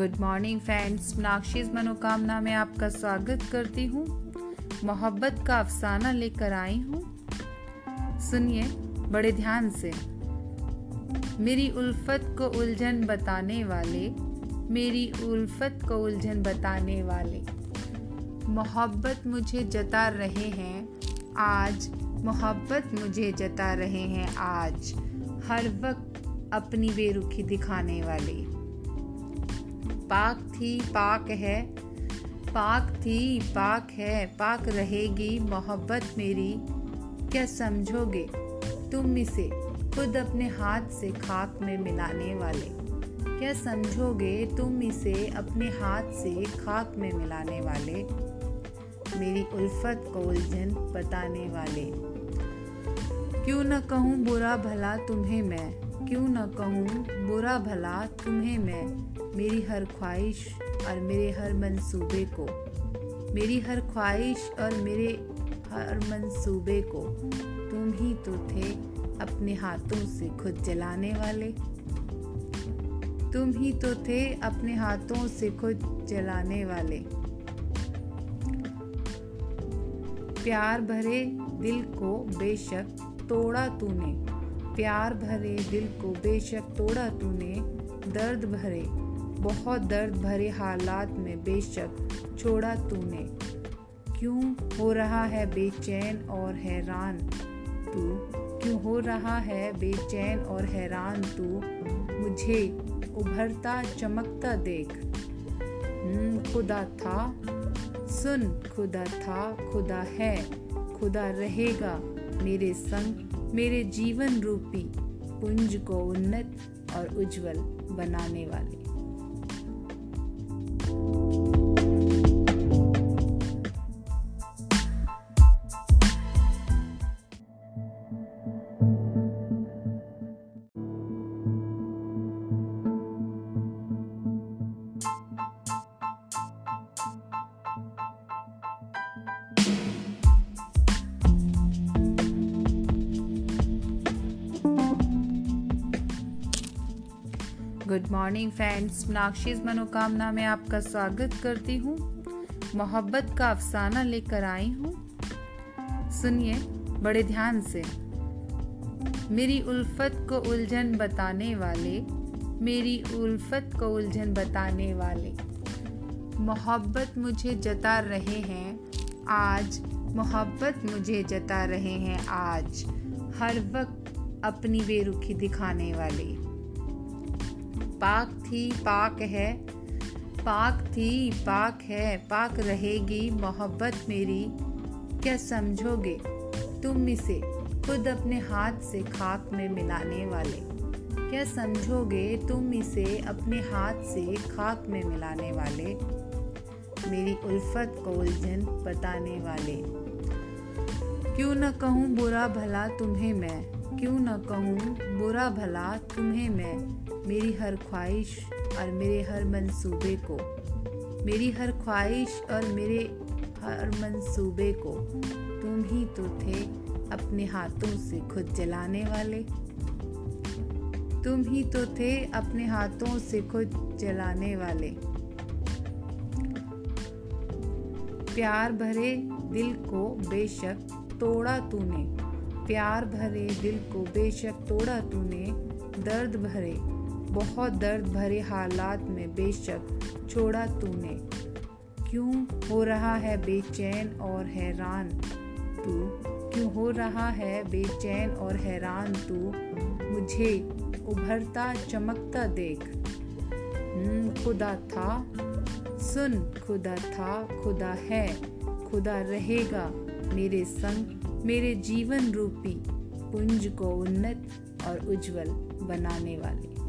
Good morning friends Meenakshi's मनोकामना में आपका स्वागत करती हूँ। मोहब्बत का अफसाना लेकर आई हूँ। सुनिए, बड़े ध्यान से। मेरी उल्फत को उलझन बताने वाले, मेरी उल्फत को उलझन बताने वाले। मोहब्बत मुझे जता रहे हैं आज, मोहब्बत मुझे जता रहे हैं आज। हर वक्त अपनी बेरुखी दिखाने वाले। पाक थी, पाक है। पाक थी, पाक है। पाक रहेगी मोहब्बत मेरी। क्या समझोगे? तुम इसे खुद अपने हाथ से खाक में मिलाने वाले। क्या समझोगे? तुम इसे अपने हाथ से खाक में मिलाने वाले। मेरी उल्फत को उलझन बताने वाले। क्यों न कहूँ बुरा भला तुम्हें मैं? क्यों न कहूँ बुरा भला तुम्हें मैं? मेरी हर ख्वाहिश और मेरे हर मंसूबे को। मेरी हर ख्वाहिश और मेरे हर मंसूबे को तुम ही तो थे अपने हाथों से खुद जलाने वाले। तुम ही तो थे अपने हाथों से खुद जलाने वाले। प्यार भरे दिल को बेशक तोड़ा तूने। प्यार भरे दिल को बेशक तोड़ा तूने। दर्द भरे बहुत दर्द भरे हालात में बेशक छोड़ा तूने। क्यों हो रहा है बेचैन और हैरान तू? क्यों हो रहा है बेचैन और हैरान तू? मुझे उभरता चमकता देख। हम्म, खुदा था। सुन खुदा था खुदा है खुदा रहेगा मेरे संग मेरे जीवन रूपी पुंज को उन्नत और उज्जवल बनाने वाले। गुड मॉर्निंग फ्रेंड्स मीनाक्षीज मनोकामना में आपका स्वागत करती हूँ। मोहब्बत का अफसाना लेकर आई हूँ। सुनिए, बड़े ध्यान से। मेरी उल्फत को उलझन बताने वाले, मेरी उल्फत को उलझन बताने वाले। मोहब्बत मुझे जता रहे हैं आज, मोहब्बत मुझे जता रहे हैं आज। हर वक्त अपनी बेरुखी दिखाने वाले। पाक थी, पाक है। पाक थी, पाक है। पाक रहेगी मोहब्बत मेरी। क्या समझोगे? तुम इसे खुद अपने हाथ से खाक में मिलाने वाले। क्या समझोगे? तुम इसे अपने हाथ से खाक में मिलाने वाले। मेरी उल्फत को उलझन बताने वाले। क्यों न कहूँ बुरा भला तुम्हें मैं? क्यों न कहूँ बुरा भला तुम्हें मैं? मेरी हर ख्वाहिश और मेरे हर मंसूबे को। मेरी हर ख्वाहिश और मेरे हर मंसूबे को तुम ही तो थे अपने हाथों से खुद जलाने वाले। तुम ही तो थे अपने हाथों से खुद जलाने वाले। प्यार भरे दिल को बेशक तोड़ा तूने। प्यार भरे दिल को बेशक तोड़ा तूने। दर्द भरे बहुत दर्द भरे हालात में बेशक छोड़ा तूने। क्यों हो रहा है बेचैन और हैरान तू? क्यों हो रहा है बेचैन और हैरान तू? मुझे उभरता चमकता देख। हम्म, खुदा था। सुन खुदा था खुदा है खुदा रहेगा मेरे संग मेरे जीवन रूपी पुंज को उन्नत और उज्जवल बनाने वाले।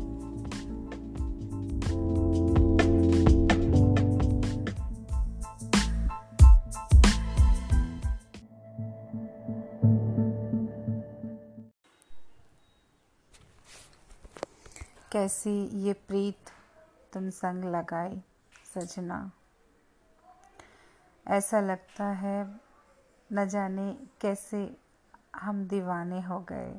कैसी ये प्रीत तुम संग लगाई सजना? ऐसा लगता है न जाने कैसे हम दीवाने हो गए।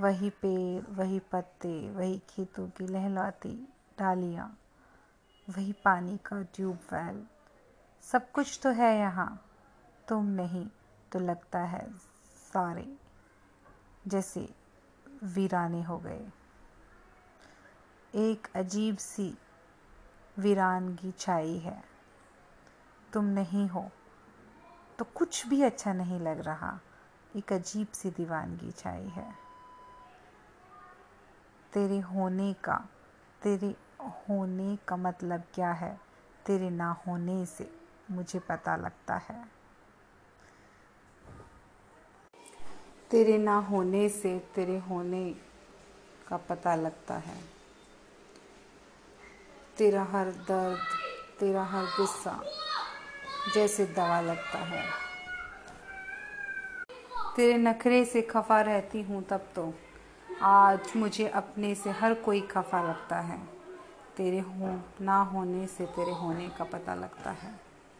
वही पेड़, वही पत्ते, वही खेतों की लहलाती डालियाँ, वही पानी का ट्यूबवेल सब कुछ तो है यहाँ, तुम नहीं तो लगता है सारे जैसे वीराने हो गए। एक अजीब सी वीरानगी छाई है। तुम नहीं हो। तो कुछ भी अच्छा नहीं लग रहा। एक अजीब सी दीवानगी छाई है। तेरे होने का, तेरे होने का मतलब क्या है? तेरे ना होने से मुझे पता लगता है। तेरे ना होने से तेरे होने का पता लगता है। तेरा हर दर्द, तेरा हर गुस्सा जैसे दवा लगता है। तेरे नखरे से खफा रहती हूँ तब तो। आज मुझे अपने से हर कोई खफा लगता है। तेरे हो, ना होने से तेरे होने का पता लगता है।